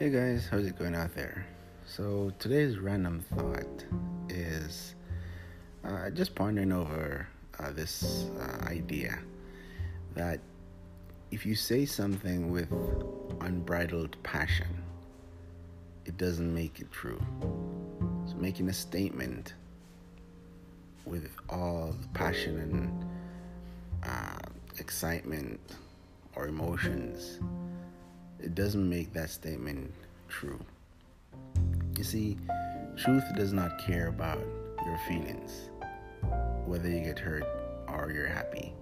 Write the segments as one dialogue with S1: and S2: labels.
S1: Hey guys, how's it going out there? So today's random thought is uh, just pondering over uh, this uh, idea that if you say something with unbridled passion, it doesn't make it true. So making a statement with all the passion and uh, excitement or emotions, it doesn't make that statement true. You see, truth does not care about your feelings, whether you get hurt or you're happy.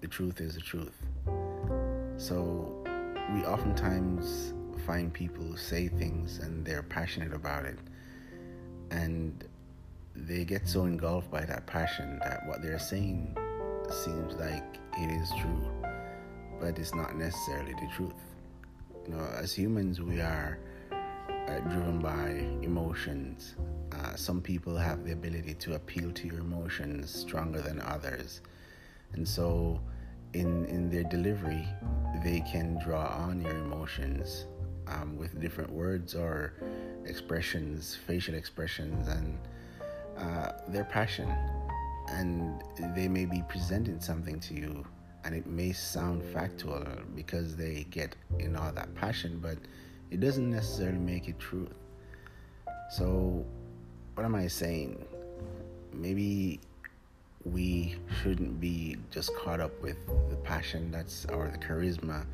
S1: The truth is the truth. So, we oftentimes find people who say things and they're passionate about it, and they get so engulfed by that passion that what they're saying seems like it is true, but it's not necessarily the truth. You know, as humans, we are uh, driven by emotions. Uh, some people have the ability to appeal to your emotions stronger than others, and so in in their delivery, they can draw on your emotions um, with different words or expressions, facial expressions, and uh, their passion. And they may be presenting something to you, and it may sound factual because they get in all that passion, but it doesn't necessarily make it truth. So, what am I saying? Maybe we shouldn't be just caught up with the passion that's or the charisma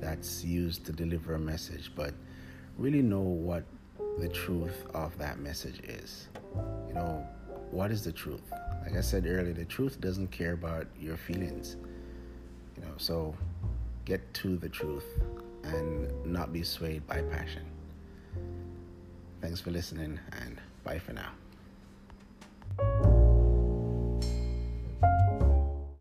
S1: that's used to deliver a message, but really know what the truth of that message is. You know, what is the truth? Like I said earlier, the truth doesn't care about your feelings. You know, so get to the truth and not be swayed by passion. Thanks for listening and bye for now.